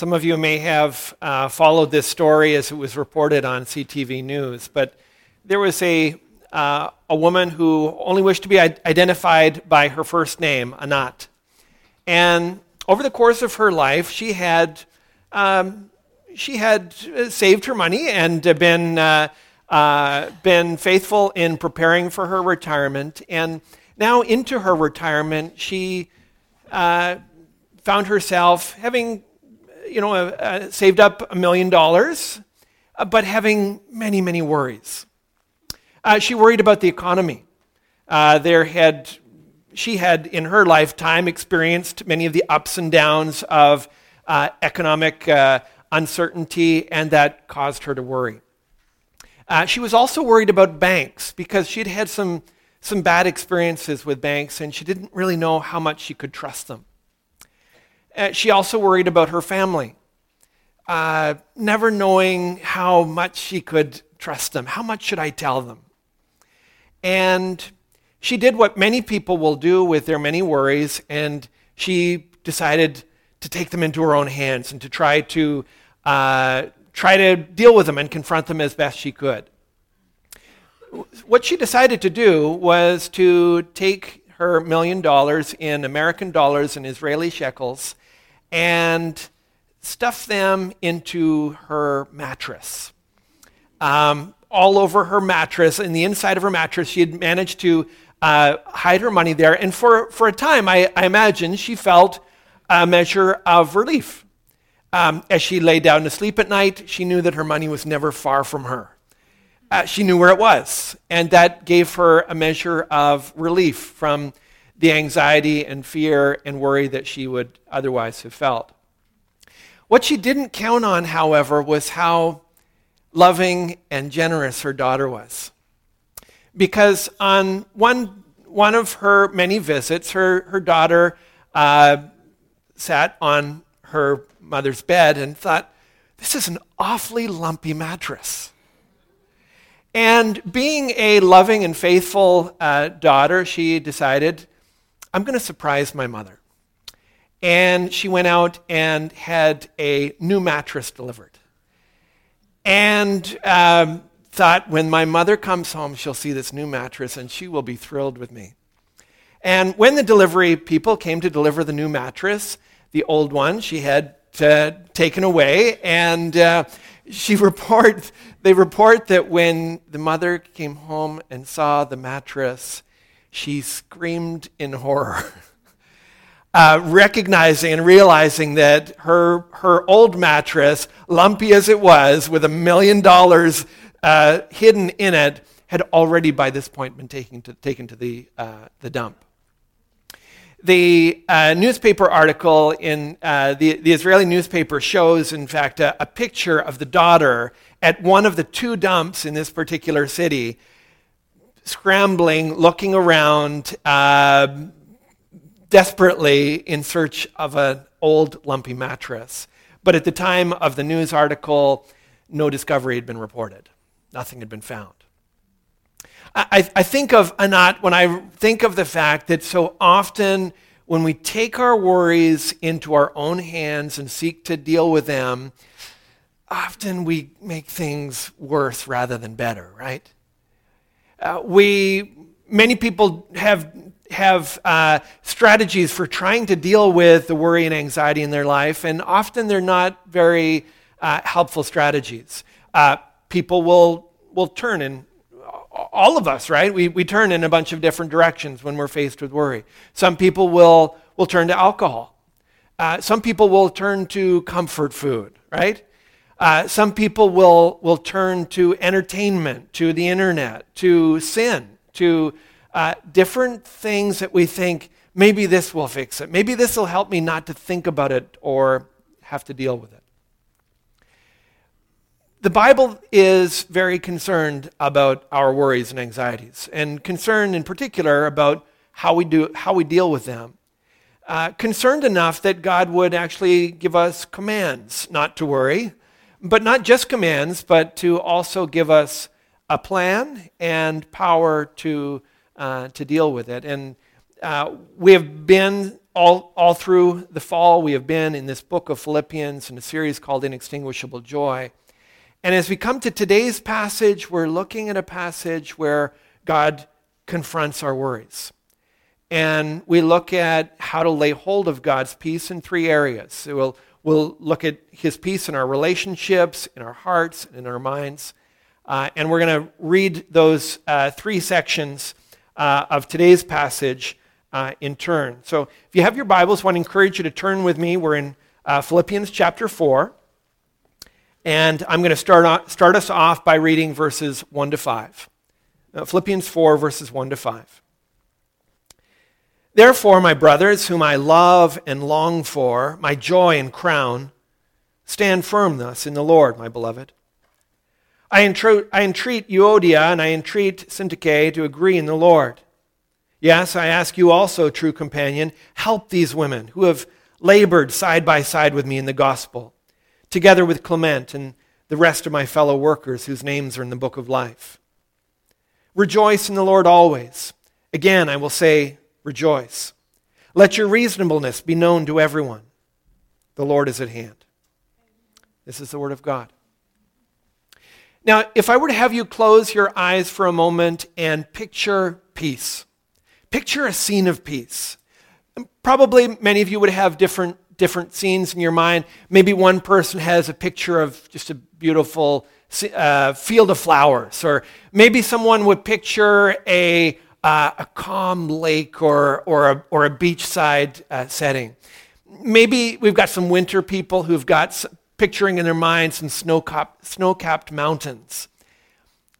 Some of you may have uh, followed this story as it was reported on CTV News, but there was a, uh, a woman who only wished to be identified by her first name, Anat. And over the course of her life, she had, um, she had saved her money and been, uh, uh, been faithful in preparing for her retirement. And now, into her retirement, she uh, found herself having you know, uh, uh, saved up a million dollars, uh, but having many, many worries. Uh, she worried about the economy. Uh, there had, she had, in her lifetime, experienced many of the ups and downs of economic uncertainty, and that caused her to worry. she was also worried about banks because she'd had some, some bad experiences with banks, and she didn't really know how much she could trust them. Uh, she also worried about her family, uh, never knowing how much she could trust them. How much should I tell them? And she did what many people will do with their many worries, and she decided to take them into her own hands and to try to uh, try to deal with them and confront them as best she could. What she decided to do was to take her million dollars in American dollars and Israeli shekels and stuffed them into her mattress. Um, all over her mattress, in the inside of her mattress, she had managed to uh, hide her money there. And for, for a time, I, I imagine she felt a measure of relief. Um, as she lay down to sleep at night, she knew that her money was never far from her. Uh, she knew where it was, and that gave her a measure of relief from the anxiety and fear and worry that she would otherwise have felt. What she didn't count on, however, was how loving and generous her daughter was. Because on one, one of her many visits, her, her daughter uh, sat on her mother's bed and thought, This is an awfully lumpy mattress. And being a loving and faithful uh, daughter, she decided I'm going to surprise my mother. And she went out and had a new mattress delivered. And um, thought, when my mother comes home, she'll see this new mattress and she will be thrilled with me. And when the delivery people came to deliver the new mattress, the old one she had uh, taken away, and uh, she report they report that when the mother came home and saw the mattress, she screamed in horror, uh, recognizing and realizing that her, her old mattress, lumpy as it was, with a million dollars uh, hidden in it, had already by this point been taken to, taken to the, uh, the dump. The uh, newspaper article in uh, the, the Israeli newspaper shows, in fact, a, a picture of the daughter at one of the two dumps in this particular city scrambling, looking around, uh, desperately in search of an old lumpy mattress. But at the time of the news article, no discovery had been reported. Nothing had been found. I, I think of Anat when I think of the fact that so often when we take our worries into our own hands and seek to deal with them, often we make things worse rather than better, right? Uh, we, many people have, have uh, strategies for trying to deal with the worry and anxiety in their life, and often they're not very uh, helpful strategies. Uh, people will, will turn and all of us, right? We, we turn in a bunch of different directions when we're faced with worry. Some people will, will turn to alcohol. Uh, some people will turn to comfort food, right? Uh, some people will, will turn to entertainment, to the internet, to sin, to uh, different things that we think maybe this will fix it. Maybe this will help me not to think about it or have to deal with it. The Bible is very concerned about our worries and anxieties, and concerned in particular about how we, do, how we deal with them. Uh, concerned enough that God would actually give us commands not to worry, but not just commands, but to also give us a plan and power to, uh, to deal with it. And uh, we have been all, all through the fall, we have been in this book of Philippians in a series called Inextinguishable Joy. And as we come to today's passage, we're looking at a passage where God confronts our worries. And we look at how to lay hold of God's peace in three areas. So we'll, we'll look at his peace in our relationships, in our hearts, and in our minds. Uh, and we're going to read those uh, three sections uh, of today's passage uh, in turn. So if you have your Bibles, I want to encourage you to turn with me. We're in uh, Philippians chapter 4. And I'm going to start, start us off by reading verses 1 to 5. Uh, Philippians 4, verses 1 to 5. Therefore, my brothers, whom I love and long for, my joy and crown, stand firm thus in the Lord, my beloved. I entreat, I entreat Euodia and I entreat Syntyche to agree in the Lord. Yes, I ask you also, true companion, help these women who have labored side by side with me in the gospel together with Clement and the rest of my fellow workers whose names are in the book of life. Rejoice in the Lord always. Again, I will say, rejoice. Let your reasonableness be known to everyone. The Lord is at hand. This is the word of God. Now, if I were to have you close your eyes for a moment and picture peace, picture a scene of peace. Probably many of you would have different different scenes in your mind. Maybe one person has a picture of just a beautiful uh, field of flowers, or maybe someone would picture a, uh, a calm lake or, or, a, or a beachside uh, setting. Maybe we've got some winter people who've got picturing in their minds some snow-capped, snow-capped mountains.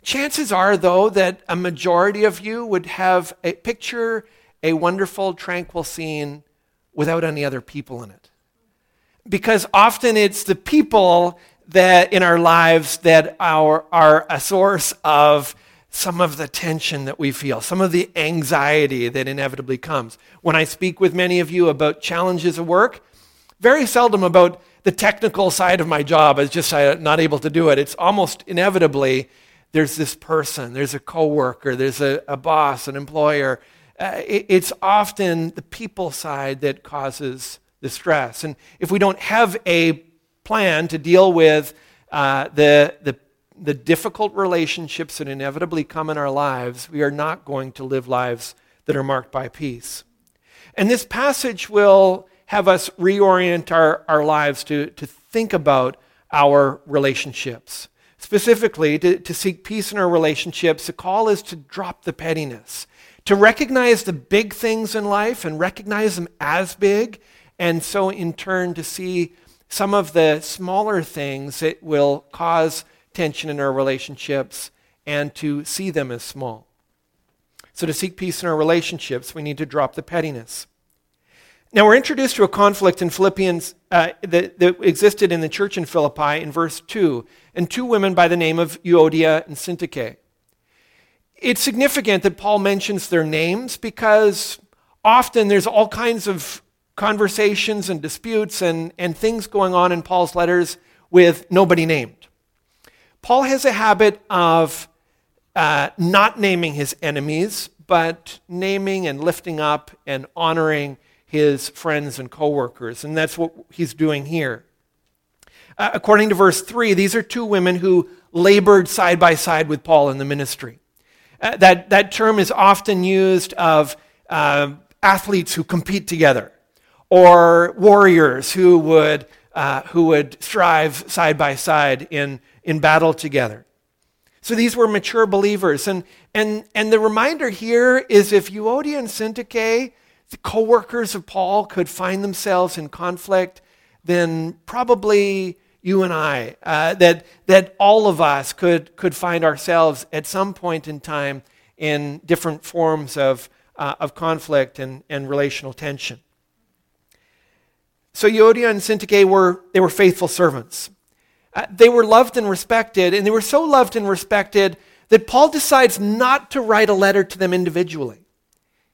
Chances are, though, that a majority of you would have a picture a wonderful, tranquil scene without any other people in it because often it's the people that in our lives that are, are a source of some of the tension that we feel, some of the anxiety that inevitably comes. When I speak with many of you about challenges of work, very seldom about the technical side of my job as just I'm not able to do it. It's almost inevitably there's this person, there's a coworker, there's a, a boss, an employer. Uh, it, it's often the people side that causes the stress. And if we don't have a plan to deal with uh, the, the, the difficult relationships that inevitably come in our lives, we are not going to live lives that are marked by peace. And this passage will have us reorient our, our lives to, to think about our relationships. Specifically, to, to seek peace in our relationships, the call is to drop the pettiness, to recognize the big things in life and recognize them as big, and so, in turn, to see some of the smaller things that will cause tension in our relationships and to see them as small. So, to seek peace in our relationships, we need to drop the pettiness. Now, we're introduced to a conflict in Philippians uh, that, that, existed in the church in Philippi in verse 2, and two women by the name of Euodia and Syntyche. It's significant that Paul mentions their names because often there's all kinds of conversations and disputes and, and things going on in Paul's letters with nobody named. Paul has a habit of uh, not naming his enemies, but naming and lifting up and honoring his friends and coworkers. And that's what he's doing here. Uh, according to verse 3, these are two women who labored side by side with Paul in the ministry. Uh, that, that term is often used of uh, athletes who compete together or warriors who would, uh, who would strive side by side in, in battle together. So these were mature believers. And, and, and the reminder here is if Euodia and Syntyche, the co workers of Paul, could find themselves in conflict, then probably you and I, uh, that, that all of us could, could find ourselves at some point in time in different forms of, uh, of conflict and, and relational tension. So Euodia and Syntyche were, they were faithful servants. Uh, they were loved and respected, and they were so loved and respected that Paul decides not to write a letter to them individually.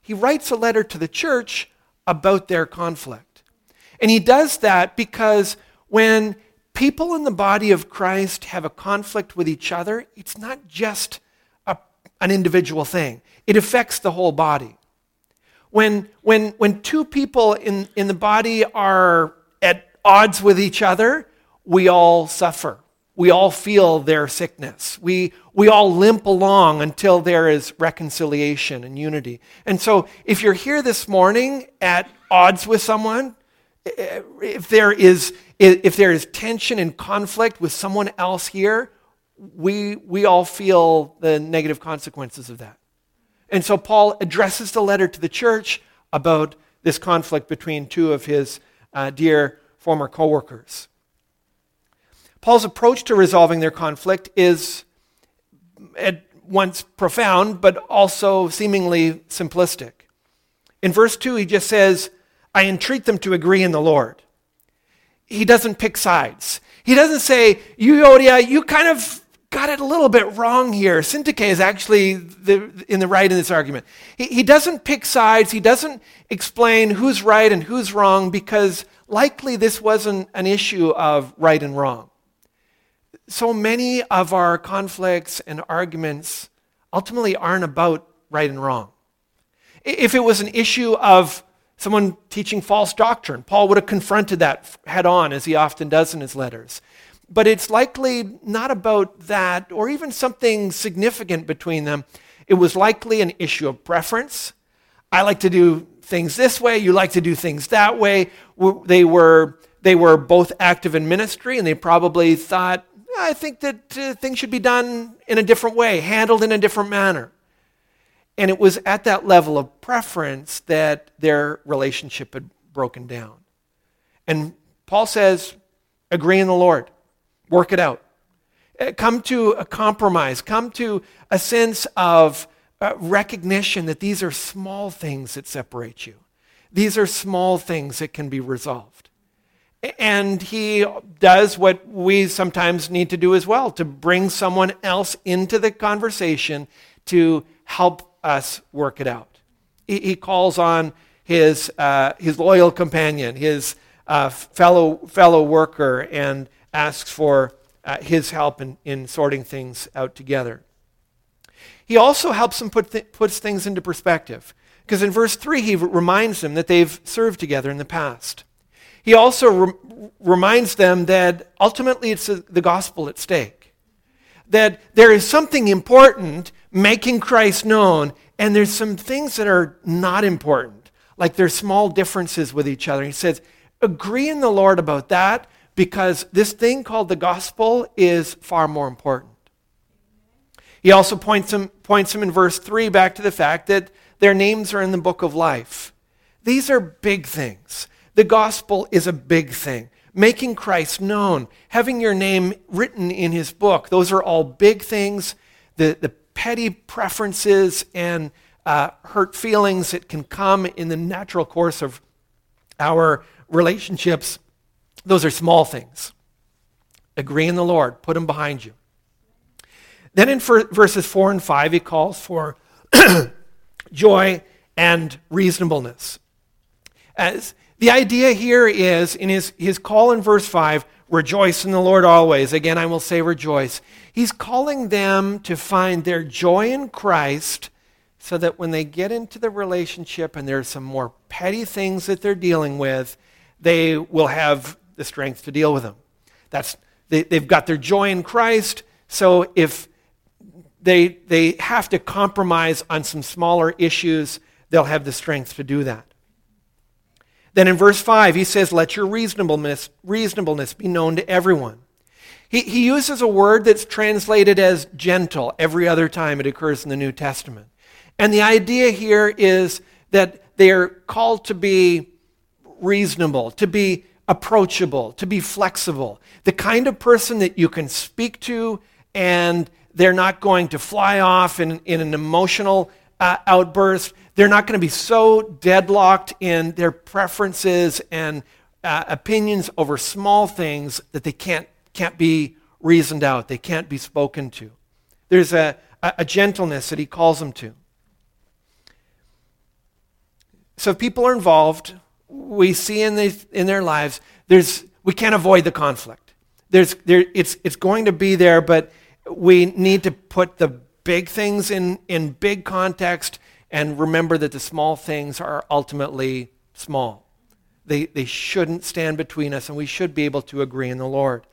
He writes a letter to the church about their conflict. And he does that because when people in the body of Christ have a conflict with each other, it's not just a, an individual thing, it affects the whole body. When, when, when two people in, in the body are at odds with each other, we all suffer. We all feel their sickness. We, we all limp along until there is reconciliation and unity. And so, if you're here this morning at odds with someone, if there is, if there is tension and conflict with someone else here, we, we all feel the negative consequences of that. And so, Paul addresses the letter to the church about this conflict between two of his uh, dear former coworkers. Paul's approach to resolving their conflict is at once profound, but also seemingly simplistic. In verse 2, he just says, I entreat them to agree in the Lord. He doesn't pick sides. He doesn't say, "You, Euodia, you kind of got it a little bit wrong here. Syntyche is actually the, in the right in this argument. He, he doesn't pick sides. He doesn't explain who's right and who's wrong because likely this wasn't an issue of right and wrong so many of our conflicts and arguments ultimately aren't about right and wrong. If it was an issue of someone teaching false doctrine, Paul would have confronted that head on, as he often does in his letters. But it's likely not about that or even something significant between them. It was likely an issue of preference. I like to do things this way, you like to do things that way. They were, they were both active in ministry, and they probably thought, I think that uh, things should be done in a different way, handled in a different manner. And it was at that level of preference that their relationship had broken down. And Paul says, agree in the Lord, work it out. Uh, come to a compromise, come to a sense of uh, recognition that these are small things that separate you. These are small things that can be resolved. And he does what we sometimes need to do as well to bring someone else into the conversation to help us work it out. He, calls on his, uh, his loyal companion, his uh, fellow, fellow worker, and asks for uh, his help in, in sorting things out together. He also helps them put th- puts things into perspective. Because in verse 3, he reminds them that they've served together in the past. He also re- reminds them that ultimately it's the gospel at stake. That there is something important making Christ known, and there's some things that are not important, like there's small differences with each other. He says, agree in the Lord about that because this thing called the gospel is far more important. He also points them, points them in verse 3 back to the fact that their names are in the book of life. These are big things. The gospel is a big thing. Making Christ known, having your name written in his book, those are all big things. The, the petty preferences and uh, hurt feelings that can come in the natural course of our relationships, those are small things. Agree in the Lord, put them behind you. Then in verses 4 and 5, he calls for joy and reasonableness. As the idea here is, in his, his call in verse 5, rejoice in the Lord always. Again, I will say rejoice. He's calling them to find their joy in Christ so that when they get into the relationship and there's some more petty things that they're dealing with, they will have the strength to deal with them. That's, they, they've got their joy in Christ, so if they, they have to compromise on some smaller issues, they'll have the strength to do that. Then in verse 5, he says, Let your reasonableness, reasonableness be known to everyone. He, he uses a word that's translated as gentle every other time it occurs in the New Testament. And the idea here is that they are called to be reasonable, to be approachable, to be flexible. The kind of person that you can speak to and they're not going to fly off in, in an emotional uh, outburst. They're not going to be so deadlocked in their preferences and uh, opinions over small things that they can't, can't be reasoned out, they can't be spoken to. There's a, a gentleness that he calls them to. So if people are involved, we see in, the, in their lives, there's, we can't avoid the conflict. There's, there, it's, it's going to be there, but we need to put the big things in, in big context and remember that the small things are ultimately small. They, they shouldn't stand between us, and we should be able to agree in the Lord.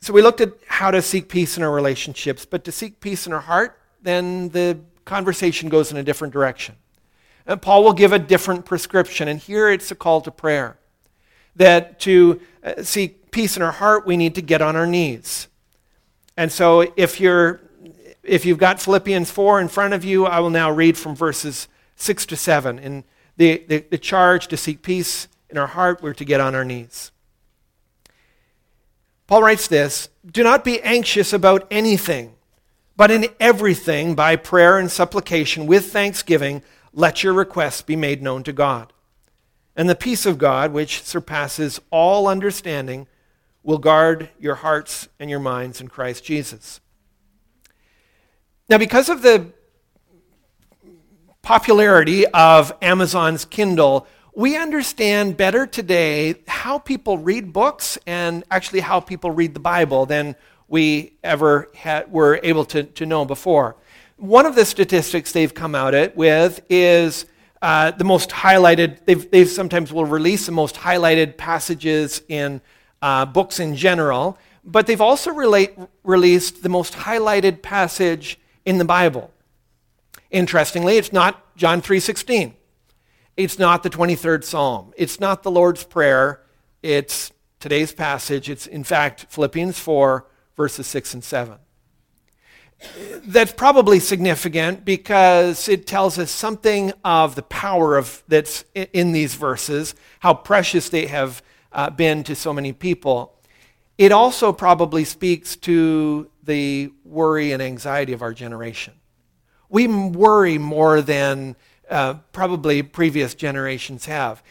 So we looked at how to seek peace in our relationships, but to seek peace in our heart, then the conversation goes in a different direction. And Paul will give a different prescription, and here it's a call to prayer. That to uh, seek peace in our heart, we need to get on our knees. And so if you're if you've got Philippians 4 in front of you, I will now read from verses 6 to 7. In the, the, the charge to seek peace in our heart, we're to get on our knees. Paul writes this Do not be anxious about anything, but in everything, by prayer and supplication, with thanksgiving, let your requests be made known to God. And the peace of God, which surpasses all understanding, will guard your hearts and your minds in Christ Jesus. Now, because of the popularity of Amazon's Kindle, we understand better today how people read books and actually how people read the Bible than we ever had, were able to, to know before. One of the statistics they've come out it with is uh, the most highlighted, they've, they sometimes will release the most highlighted passages in uh, books in general, but they've also relate, released the most highlighted passage in the Bible. Interestingly, it's not John 3:16. It's not the 23rd Psalm. It's not the Lord's Prayer. It's today's passage. It's in fact Philippians 4 verses 6 and 7. That's probably significant because it tells us something of the power of that's in these verses, how precious they have uh, been to so many people. It also probably speaks to the worry and anxiety of our generation. We worry more than uh, probably previous generations have.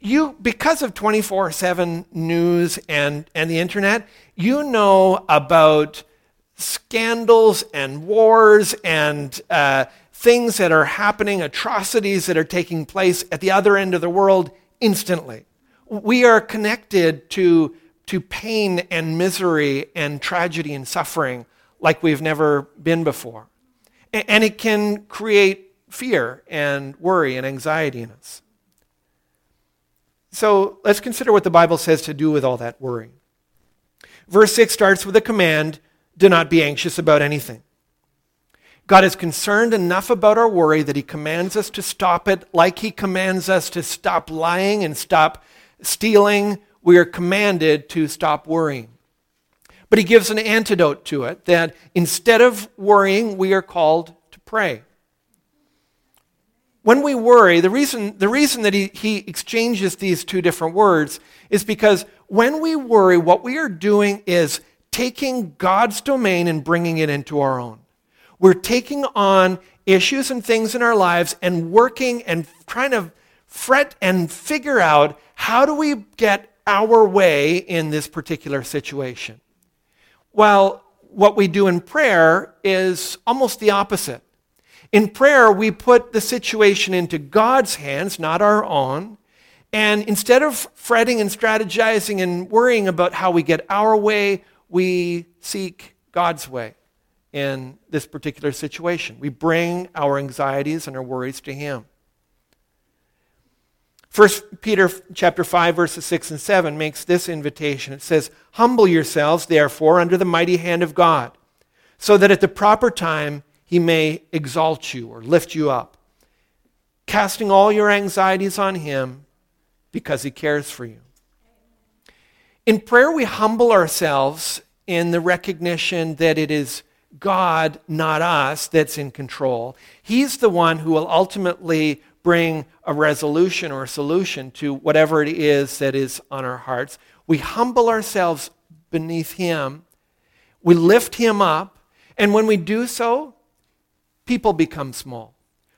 You, because of 24 7 news and, and the internet, you know about scandals and wars and uh, things that are happening, atrocities that are taking place at the other end of the world instantly. We are connected to, to pain and misery and tragedy and suffering like we've never been before. And, and it can create fear and worry and anxiety in us. So let's consider what the Bible says to do with all that worry. Verse 6 starts with a command do not be anxious about anything. God is concerned enough about our worry that He commands us to stop it, like He commands us to stop lying and stop stealing. We are commanded to stop worrying. But He gives an antidote to it that instead of worrying, we are called to pray. When we worry, the reason, the reason that he, he exchanges these two different words is because when we worry, what we are doing is taking God's domain and bringing it into our own. We're taking on issues and things in our lives and working and trying to fret and figure out how do we get our way in this particular situation. Well, what we do in prayer is almost the opposite. In prayer, we put the situation into God's hands, not our own. And instead of fretting and strategizing and worrying about how we get our way, we seek God's way in this particular situation. We bring our anxieties and our worries to him. 1 Peter chapter 5 verses 6 and 7 makes this invitation. It says, "Humble yourselves therefore under the mighty hand of God, so that at the proper time he may exalt you or lift you up, casting all your anxieties on him because he cares for you." In prayer, we humble ourselves in the recognition that it is God, not us, that's in control. He's the one who will ultimately bring a resolution or a solution to whatever it is that is on our hearts. We humble ourselves beneath Him, we lift Him up, and when we do so, people become small.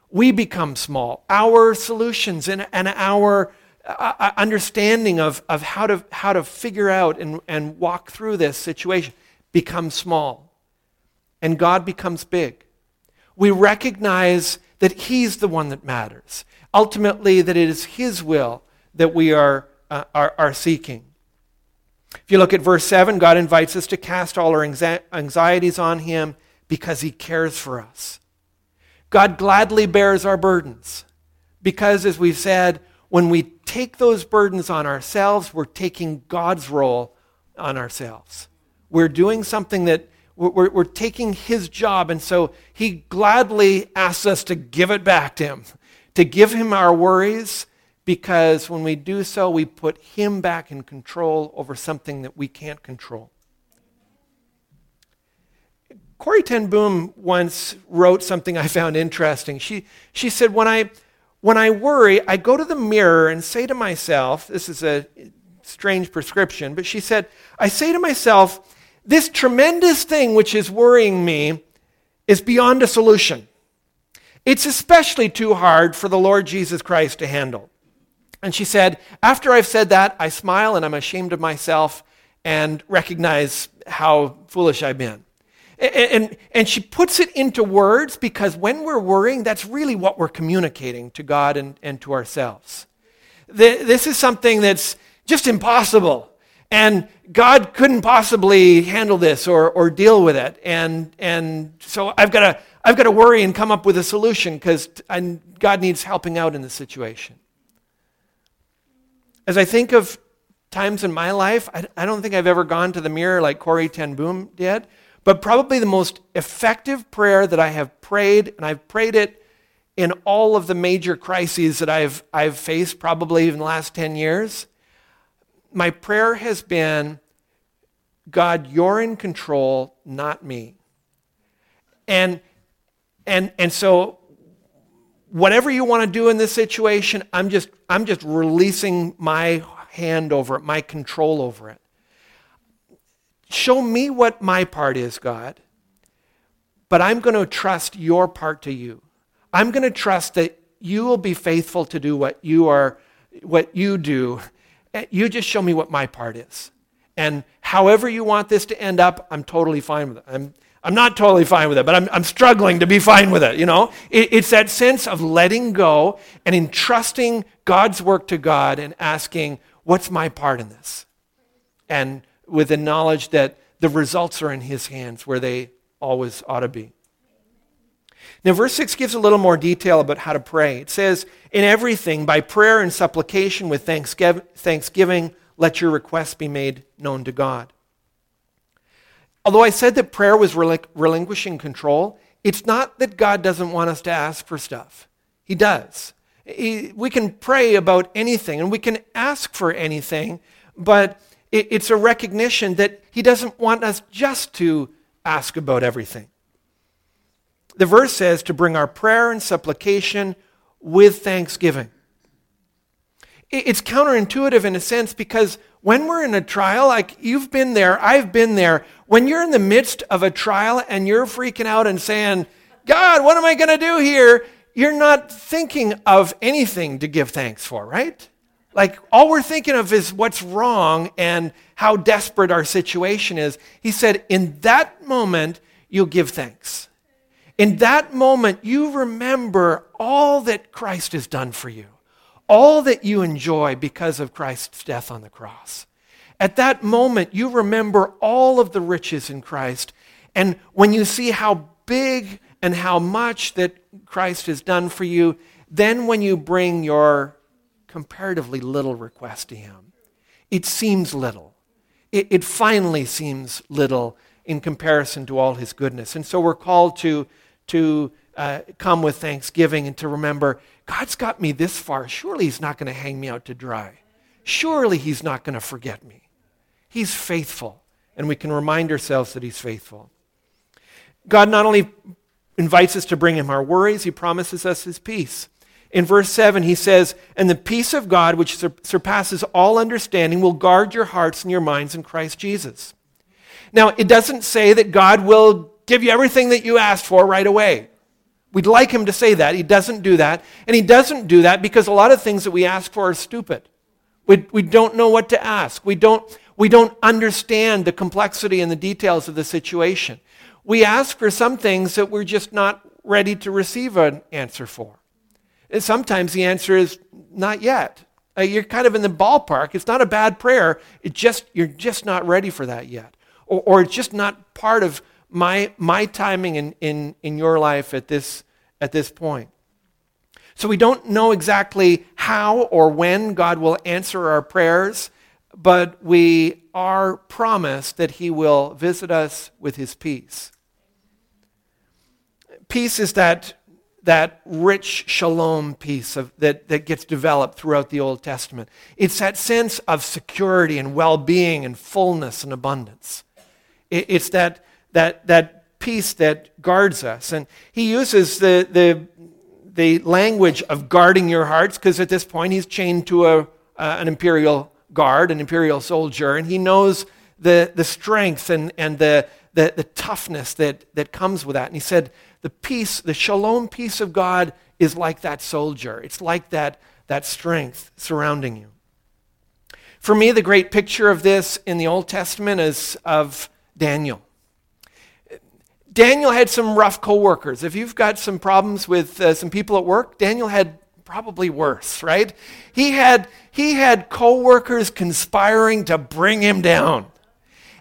We become small. Our solutions and, and our uh, understanding of, of how, to, how to figure out and, and walk through this situation becomes small. And God becomes big. We recognize that He's the one that matters. Ultimately, that it is His will that we are, uh, are, are seeking. If you look at verse 7, God invites us to cast all our anxieties on Him because he cares for us. God gladly bears our burdens because, as we've said, when we take those burdens on ourselves, we're taking God's role on ourselves. We're doing something that we're, we're, taking his job, and so he gladly asks us to give it back to him, to give him our worries, because when we do so, we put him back in control over something that we can't control. Corrie ten Boom once wrote something I found interesting. She, she said, when I, when I worry, I go to the mirror and say to myself, this is a strange prescription, but she said, I say to myself, this tremendous thing which is worrying me is beyond a solution. It's especially too hard for the Lord Jesus Christ to handle. And she said, After I've said that, I smile and I'm ashamed of myself and recognize how foolish I've been. And, and, and, she puts it into words because when we're worrying, that's really what we're communicating to God and, and to ourselves. The, this is something that's just impossible. And God couldn't possibly handle this or, or deal with it. And, and so I've got to I've to worry and come up with a solution because God needs helping out in the situation. As I think of times in my life, I, I don't think I've ever gone to the mirror like Corrie ten Boom did. But probably the most effective prayer that I have prayed, and I've prayed it in all of the major crises that I've, I've faced, probably in the last 10 years, my prayer has been God, you're in control, not me. And, and, and so, whatever you want to do in this situation, I'm just, I'm just releasing my hand over it, my control over it. Show me what my part is, God, but I'm going to trust your part to you. I'm going to trust that you will be faithful to do what you are what you do. You just show me what my part is. And however you want this to end up, I'm totally fine with it. I'm, I'm not totally fine with it, but I'm, I'm struggling to be fine with it. You know, it, it's that sense of letting go and entrusting God's work to God and asking, what's my part in this? And with the knowledge that the results are in his hands where they always ought to be. Now, verse 6 gives a little more detail about how to pray. It says, In everything, by prayer and supplication with thanksgiving, let your requests be made known to God. Although I said that prayer was relinquishing control, it's not that God doesn't want us to ask for stuff. He does. He, we can pray about anything and we can ask for anything, but it's a recognition that he doesn't want us just to ask about everything. The verse says to bring our prayer and supplication with thanksgiving. It's counterintuitive in a sense because when we're in a trial, like you've been there, I've been there, when you're in the midst of a trial and you're freaking out and saying, God, what am I going to do here? You're not thinking of anything to give thanks for, right? Like, all we're thinking of is what's wrong and how desperate our situation is. He said, In that moment, you'll give thanks. In that moment, you remember all that Christ has done for you, all that you enjoy because of Christ's death on the cross. At that moment, you remember all of the riches in Christ. And when you see how big and how much that Christ has done for you, then when you bring your comparatively little request to him. It seems little. It, it finally seems little in comparison to all his goodness. And so we're called to, to uh, come with thanksgiving and to remember God's got me this far. Surely he's not going to hang me out to dry. Surely he's not going to forget me. He's faithful. And we can remind ourselves that he's faithful. God not only invites us to bring him our worries, he promises us his peace. In verse 7, he says, And the peace of God, which surpasses all understanding, will guard your hearts and your minds in Christ Jesus. Now, it doesn't say that God will give you everything that you asked for right away. We'd like him to say that. He doesn't do that. And he doesn't do that because a lot of things that we ask for are stupid. We, we don't know what to ask. We don't, we don't understand the complexity and the details of the situation. We ask for some things that we're just not ready to receive an answer for. And sometimes the answer is not yet. Uh, you're kind of in the ballpark. It's not a bad prayer. It just you're just not ready for that yet, or, or it's just not part of my, my timing in, in, in your life at this, at this point. So we don't know exactly how or when God will answer our prayers, but we are promised that He will visit us with His peace. Peace is that, that rich shalom peace of, that, that gets developed throughout the Old Testament. It's that sense of security and well being and fullness and abundance. It, it's that, that, that peace that guards us. And he uses the, the, the language of guarding your hearts because at this point he's chained to a, uh, an imperial guard, an imperial soldier, and he knows the, the strength and, and the, the, the toughness that, that comes with that. And he said, the peace, the shalom peace of God is like that soldier. It's like that, that strength surrounding you. For me, the great picture of this in the Old Testament is of Daniel. Daniel had some rough coworkers. If you've got some problems with uh, some people at work, Daniel had probably worse, right? He had he had coworkers conspiring to bring him down.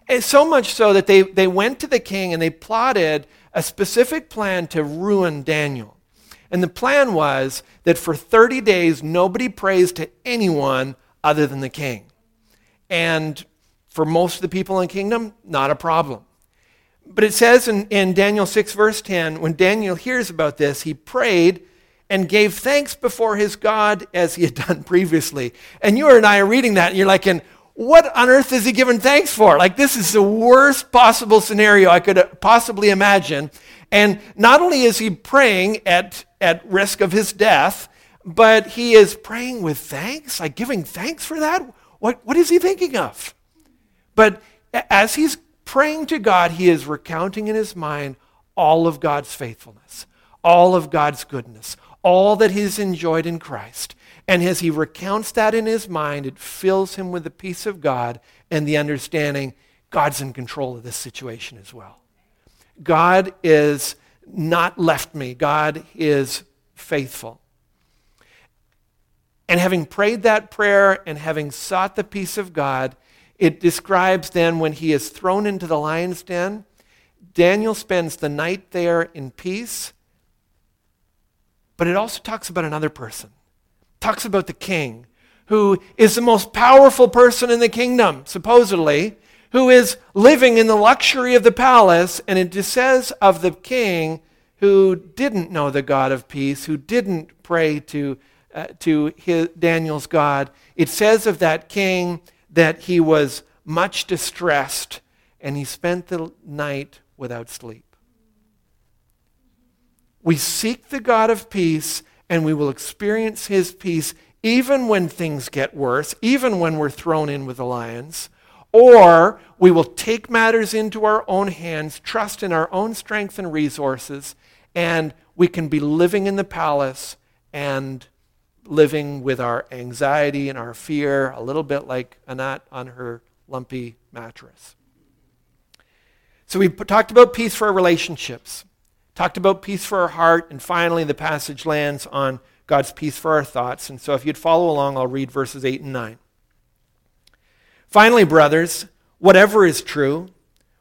And so much so that they, they went to the king and they plotted a specific plan to ruin Daniel. And the plan was that for 30 days, nobody prays to anyone other than the king. And for most of the people in the kingdom, not a problem. But it says in, in Daniel 6, verse 10, when Daniel hears about this, he prayed and gave thanks before his God as he had done previously. And you and I are reading that, and you're like, and what on earth is he giving thanks for? Like, this is the worst possible scenario I could uh, possibly imagine. And not only is he praying at, at risk of his death, but he is praying with thanks, like giving thanks for that. What, what is he thinking of? But as he's praying to God, he is recounting in his mind all of God's faithfulness, all of God's goodness, all that he's enjoyed in Christ. And as he recounts that in his mind, it fills him with the peace of God and the understanding God's in control of this situation as well. God is not left me, God is faithful. And having prayed that prayer and having sought the peace of God, it describes then when he is thrown into the lion's den, Daniel spends the night there in peace. But it also talks about another person talks about the king, who is the most powerful person in the kingdom, supposedly, who is living in the luxury of the palace. And it says of the king who didn't know the God of peace, who didn't pray to, uh, to his, Daniel's God, it says of that king that he was much distressed and he spent the night without sleep. We seek the God of peace and we will experience his peace even when things get worse, even when we're thrown in with the lions. Or we will take matters into our own hands, trust in our own strength and resources, and we can be living in the palace and living with our anxiety and our fear, a little bit like Annette on her lumpy mattress. So we talked about peace for our relationships talked about peace for our heart, and finally the passage lands on God's peace for our thoughts. And so if you'd follow along, I'll read verses 8 and 9. Finally, brothers, whatever is true,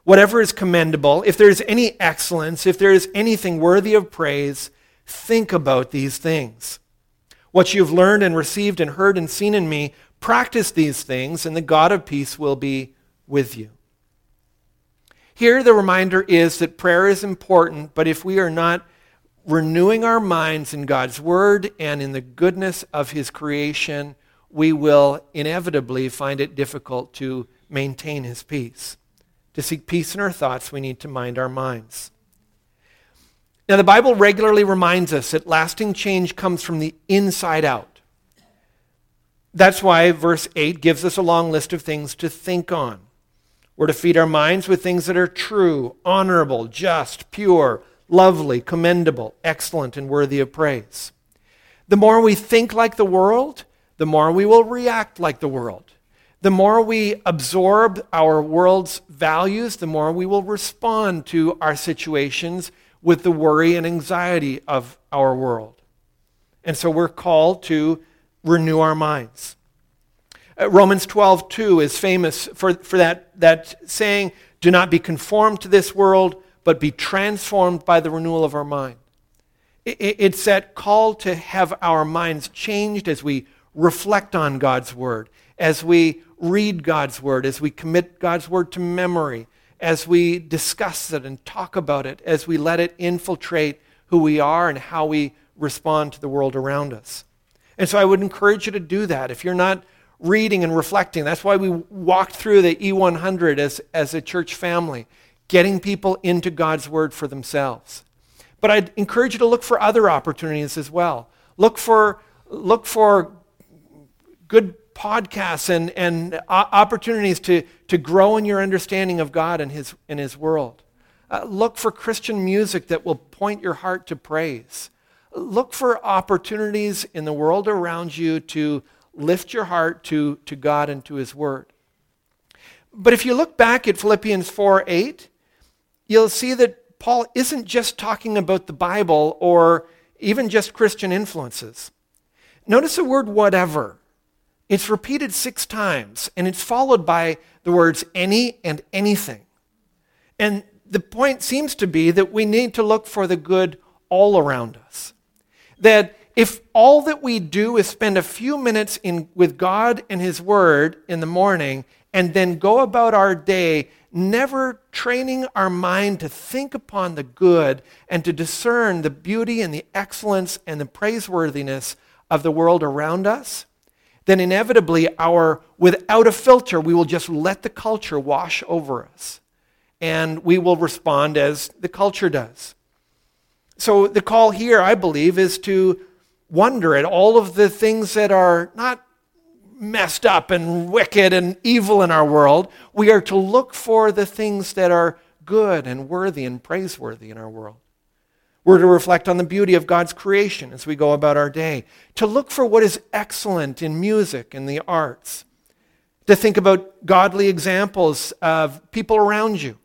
whatever is commendable, if there is any excellence, if there is anything worthy of praise, think about these things. What you've learned and received and heard and seen in me, practice these things, and the God of peace will be with you. Here, the reminder is that prayer is important, but if we are not renewing our minds in God's Word and in the goodness of His creation, we will inevitably find it difficult to maintain His peace. To seek peace in our thoughts, we need to mind our minds. Now, the Bible regularly reminds us that lasting change comes from the inside out. That's why verse 8 gives us a long list of things to think on. We're to feed our minds with things that are true, honorable, just, pure, lovely, commendable, excellent, and worthy of praise. The more we think like the world, the more we will react like the world. The more we absorb our world's values, the more we will respond to our situations with the worry and anxiety of our world. And so we're called to renew our minds. Uh, Romans 12, 2 is famous for, for that, that saying, Do not be conformed to this world, but be transformed by the renewal of our mind. It's that call to have our minds changed as we reflect on God's Word, as we read God's Word, as we commit God's Word to memory, as we discuss it and talk about it, as we let it infiltrate who we are and how we respond to the world around us. And so I would encourage you to do that. If you're not reading and reflecting, that's why we walked through the E100 as, as a church family, getting people into God's Word for themselves. But I'd encourage you to look for other opportunities as well. Look for, look for good podcasts and, and opportunities to, to grow in your understanding of God and His, and his world. Uh, look for Christian music that will point your heart to praise. Look for opportunities in the world around you to lift your heart to, to God and to His Word. But if you look back at Philippians 4 8, you'll see that Paul isn't just talking about the Bible or even just Christian influences. Notice the word whatever. It's repeated six times, and it's followed by the words any and anything. And the point seems to be that we need to look for the good all around us. That if all that we do is spend a few minutes in, with God and His Word in the morning and then go about our day never training our mind to think upon the good and to discern the beauty and the excellence and the praiseworthiness of the world around us, then inevitably our without a filter we will just let the culture wash over us and we will respond as the culture does. So the call here I believe is to wonder at all of the things that are not messed up and wicked and evil in our world. We are to look for the things that are good and worthy and praiseworthy in our world. We're to reflect on the beauty of God's creation as we go about our day, to look for what is excellent in music and the arts, to think about godly examples of people around you.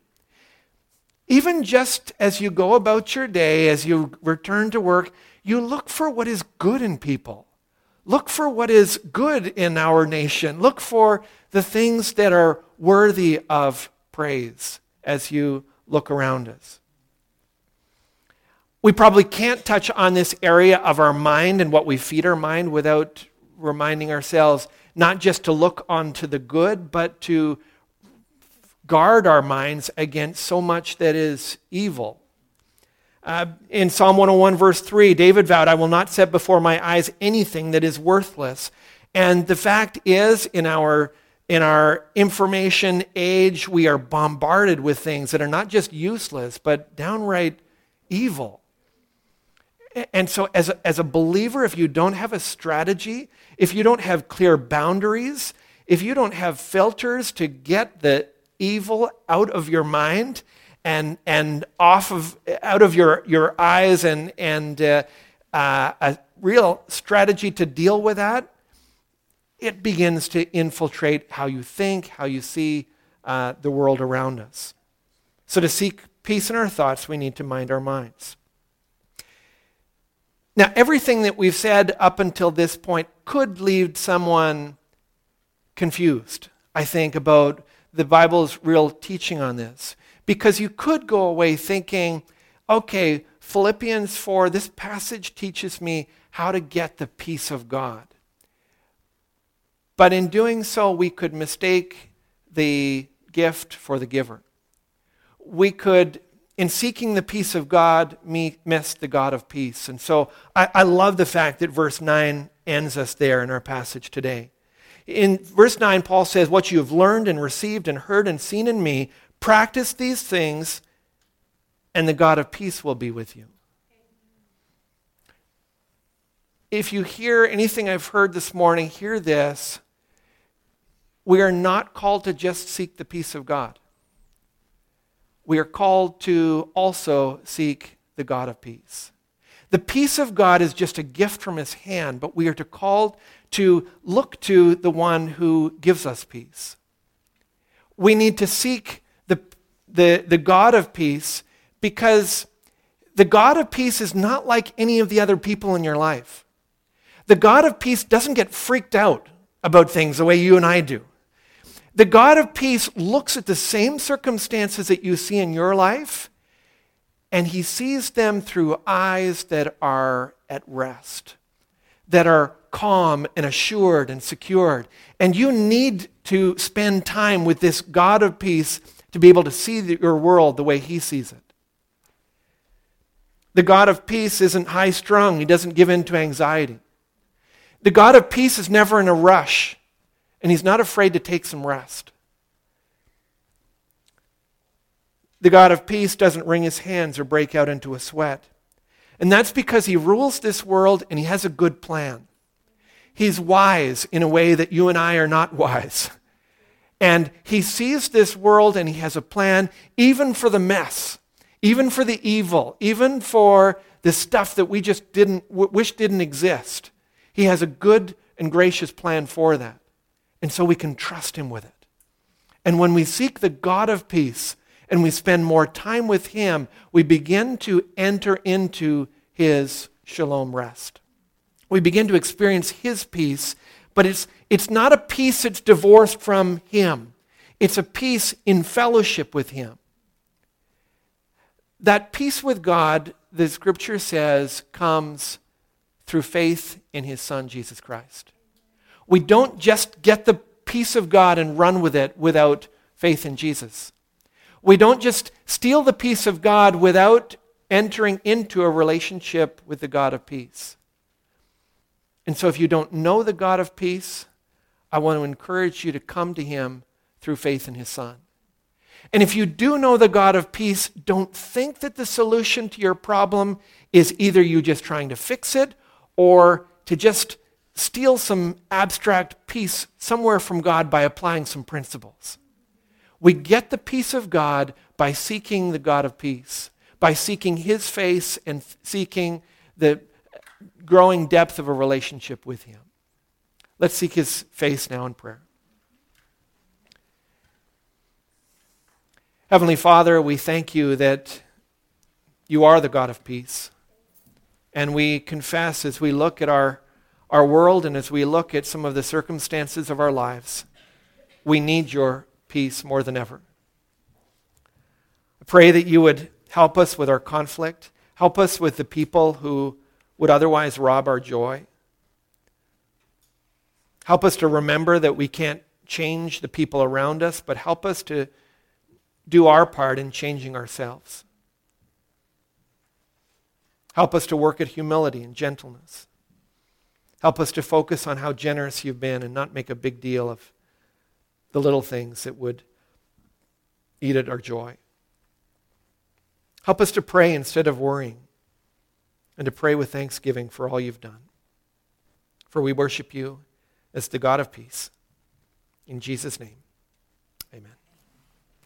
Even just as you go about your day, as you return to work, you look for what is good in people. Look for what is good in our nation. Look for the things that are worthy of praise as you look around us. We probably can't touch on this area of our mind and what we feed our mind without reminding ourselves not just to look onto the good, but to guard our minds against so much that is evil. Uh, in Psalm 101, verse 3, David vowed, I will not set before my eyes anything that is worthless. And the fact is, in our, in our information age, we are bombarded with things that are not just useless, but downright evil. And so, as a, as a believer, if you don't have a strategy, if you don't have clear boundaries, if you don't have filters to get the evil out of your mind, and, and off of, out of your, your eyes and, and uh, uh, a real strategy to deal with that, it begins to infiltrate how you think, how you see uh, the world around us. So, to seek peace in our thoughts, we need to mind our minds. Now, everything that we've said up until this point could leave someone confused, I think, about the Bible's real teaching on this. Because you could go away thinking, okay, Philippians 4, this passage teaches me how to get the peace of God. But in doing so, we could mistake the gift for the giver. We could, in seeking the peace of God, me miss the God of peace. And so I, I love the fact that verse 9 ends us there in our passage today. In verse 9, Paul says, What you have learned and received and heard and seen in me, Practice these things, and the God of peace will be with you. If you hear anything I've heard this morning, hear this. We are not called to just seek the peace of God. We are called to also seek the God of peace. The peace of God is just a gift from his hand, but we are to called to look to the one who gives us peace. We need to seek the, the God of peace because the God of peace is not like any of the other people in your life. The God of peace doesn't get freaked out about things the way you and I do. The God of peace looks at the same circumstances that you see in your life and he sees them through eyes that are at rest, that are calm and assured and secured. And you need to spend time with this God of peace to be able to see your world the way he sees it. The God of peace isn't high strung, he doesn't give in to anxiety. The God of peace is never in a rush, and he's not afraid to take some rest. The God of peace doesn't wring his hands or break out into a sweat. And that's because he rules this world and he has a good plan. He's wise in a way that you and I are not wise. And he sees this world and he has a plan, even for the mess, even for the evil, even for the stuff that we just didn't wish didn't exist. He has a good and gracious plan for that. And so we can trust him with it. And when we seek the God of peace, and we spend more time with Him, we begin to enter into His shalom rest. We begin to experience His peace, but it's, it's not a peace that's divorced from Him, it's a peace in fellowship with Him. That peace with God, the scripture says, comes through faith in His Son, Jesus Christ. We don't just get the peace of God and run with it without faith in Jesus. We don't just steal the peace of God without entering into a relationship with the God of peace. And so, if you don't know the God of peace, I want to encourage you to come to him through faith in his Son. And if you do know the God of peace, don't think that the solution to your problem is either you just trying to fix it or to just steal some abstract peace somewhere from God by applying some principles. We get the peace of God by seeking the God of peace, by seeking his face and seeking the growing depth of a relationship with him. Let's seek his face now in prayer. Heavenly Father, we thank you that you are the God of peace. And we confess as we look at our, our world and as we look at some of the circumstances of our lives, we need your peace more than ever. I pray that you would help us with our conflict, help us with the people who would otherwise rob our joy. Help us to remember that we can't change the people around us, but help us to do our part in changing ourselves. Help us to work at humility and gentleness. Help us to focus on how generous you've been and not make a big deal of the little things that would eat at our joy. Help us to pray instead of worrying and to pray with thanksgiving for all you've done. For we worship you as the God of peace. In Jesus' name.